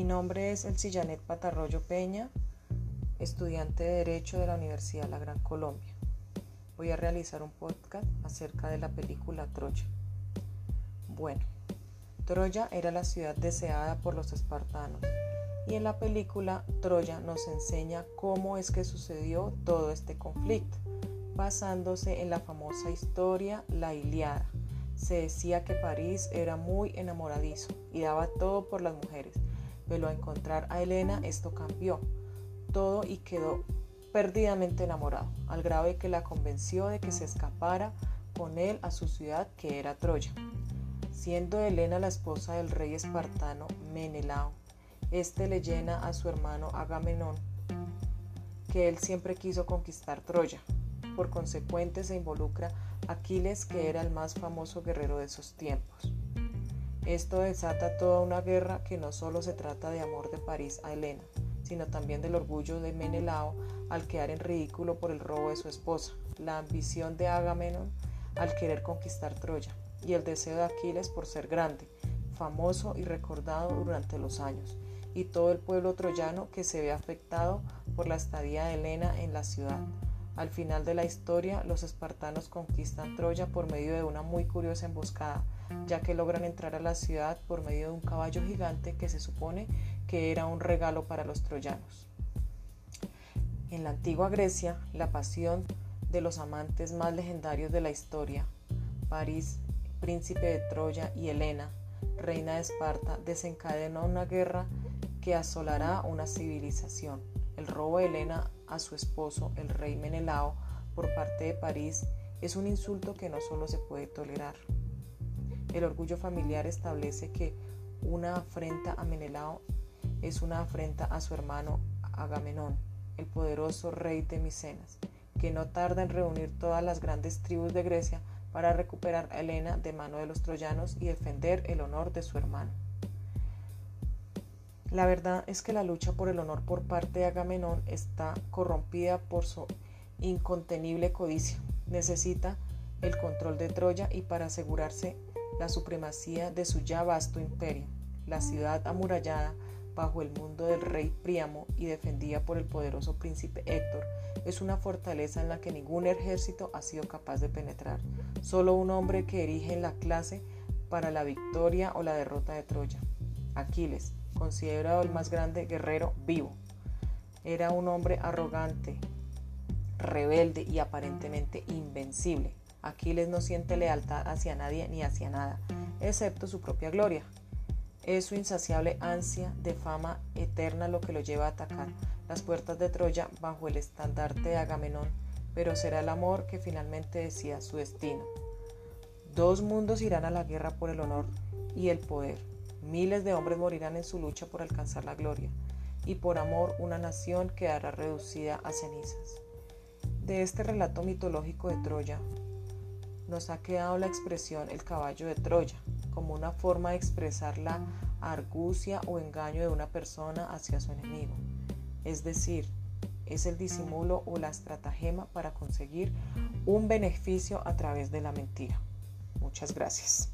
Mi nombre es Elcillanet Patarroyo Peña, estudiante de Derecho de la Universidad de La Gran Colombia. Voy a realizar un podcast acerca de la película Troya. Bueno, Troya era la ciudad deseada por los espartanos y en la película Troya nos enseña cómo es que sucedió todo este conflicto, basándose en la famosa historia La Iliada. Se decía que París era muy enamoradizo y daba todo por las mujeres, pero al encontrar a Helena esto cambió todo y quedó perdidamente enamorado, al grado de que la convenció de que se escapara con él a su ciudad que era Troya. Siendo Helena la esposa del rey espartano Menelao, este le llena a su hermano Agamenón que él siempre quiso conquistar Troya. Por consecuente se involucra Aquiles, que era el más famoso guerrero de esos tiempos. Esto desata toda una guerra que no solo se trata de amor de París a Helena, sino también del orgullo de Menelao al quedar en ridículo por el robo de su esposa, la ambición de Agamenón al querer conquistar Troya y el deseo de Aquiles por ser grande, famoso y recordado durante los años, y todo el pueblo troyano que se ve afectado por la estadía de Helena en la ciudad. Al final de la historia, los espartanos conquistan Troya por medio de una muy curiosa emboscada, ya que logran entrar a la ciudad por medio de un caballo gigante que se supone que era un regalo para los troyanos. En la antigua Grecia, la pasión de los amantes más legendarios de la historia, París, príncipe de Troya, y Helena, reina de Esparta, desencadenó una guerra que asolará una civilización. El robo de Helena a su esposo, el rey Menelao, por parte de París, es un insulto que no solo se puede tolerar. El orgullo familiar establece que una afrenta a Menelao es una afrenta a su hermano Agamenón, el poderoso rey de Micenas, que no tarda en reunir todas las grandes tribus de Grecia para recuperar a Helena de mano de los troyanos y defender el honor de su hermano. La verdad es que la lucha por el honor por parte de Agamenón está corrompida por su incontenible codicia. Necesita el control de Troya y para asegurarse la supremacía de su ya vasto imperio, la ciudad amurallada bajo el mundo del rey Príamo y defendida por el poderoso príncipe Héctor, es una fortaleza en la que ningún ejército ha sido capaz de penetrar, solo un hombre que erige en la clase para la victoria o la derrota de Troya. Aquiles, considerado el más grande guerrero vivo. Era un hombre arrogante, rebelde y aparentemente invencible. Aquiles no siente lealtad hacia nadie ni hacia nada, excepto su propia gloria. Es su insaciable ansia de fama eterna lo que lo lleva a atacar las puertas de Troya bajo el estandarte de Agamenón, pero será el amor que finalmente decida su destino. Dos mundos irán a la guerra por el honor y el poder. Miles de hombres morirán en su lucha por alcanzar la gloria, y por amor una nación quedará reducida a cenizas. De este relato mitológico de Troya nos ha quedado la expresión el caballo de Troya, como una forma de expresar la argucia o engaño de una persona hacia su enemigo. Es decir, es el disimulo o la estratagema para conseguir un beneficio a través de la mentira. Muchas gracias.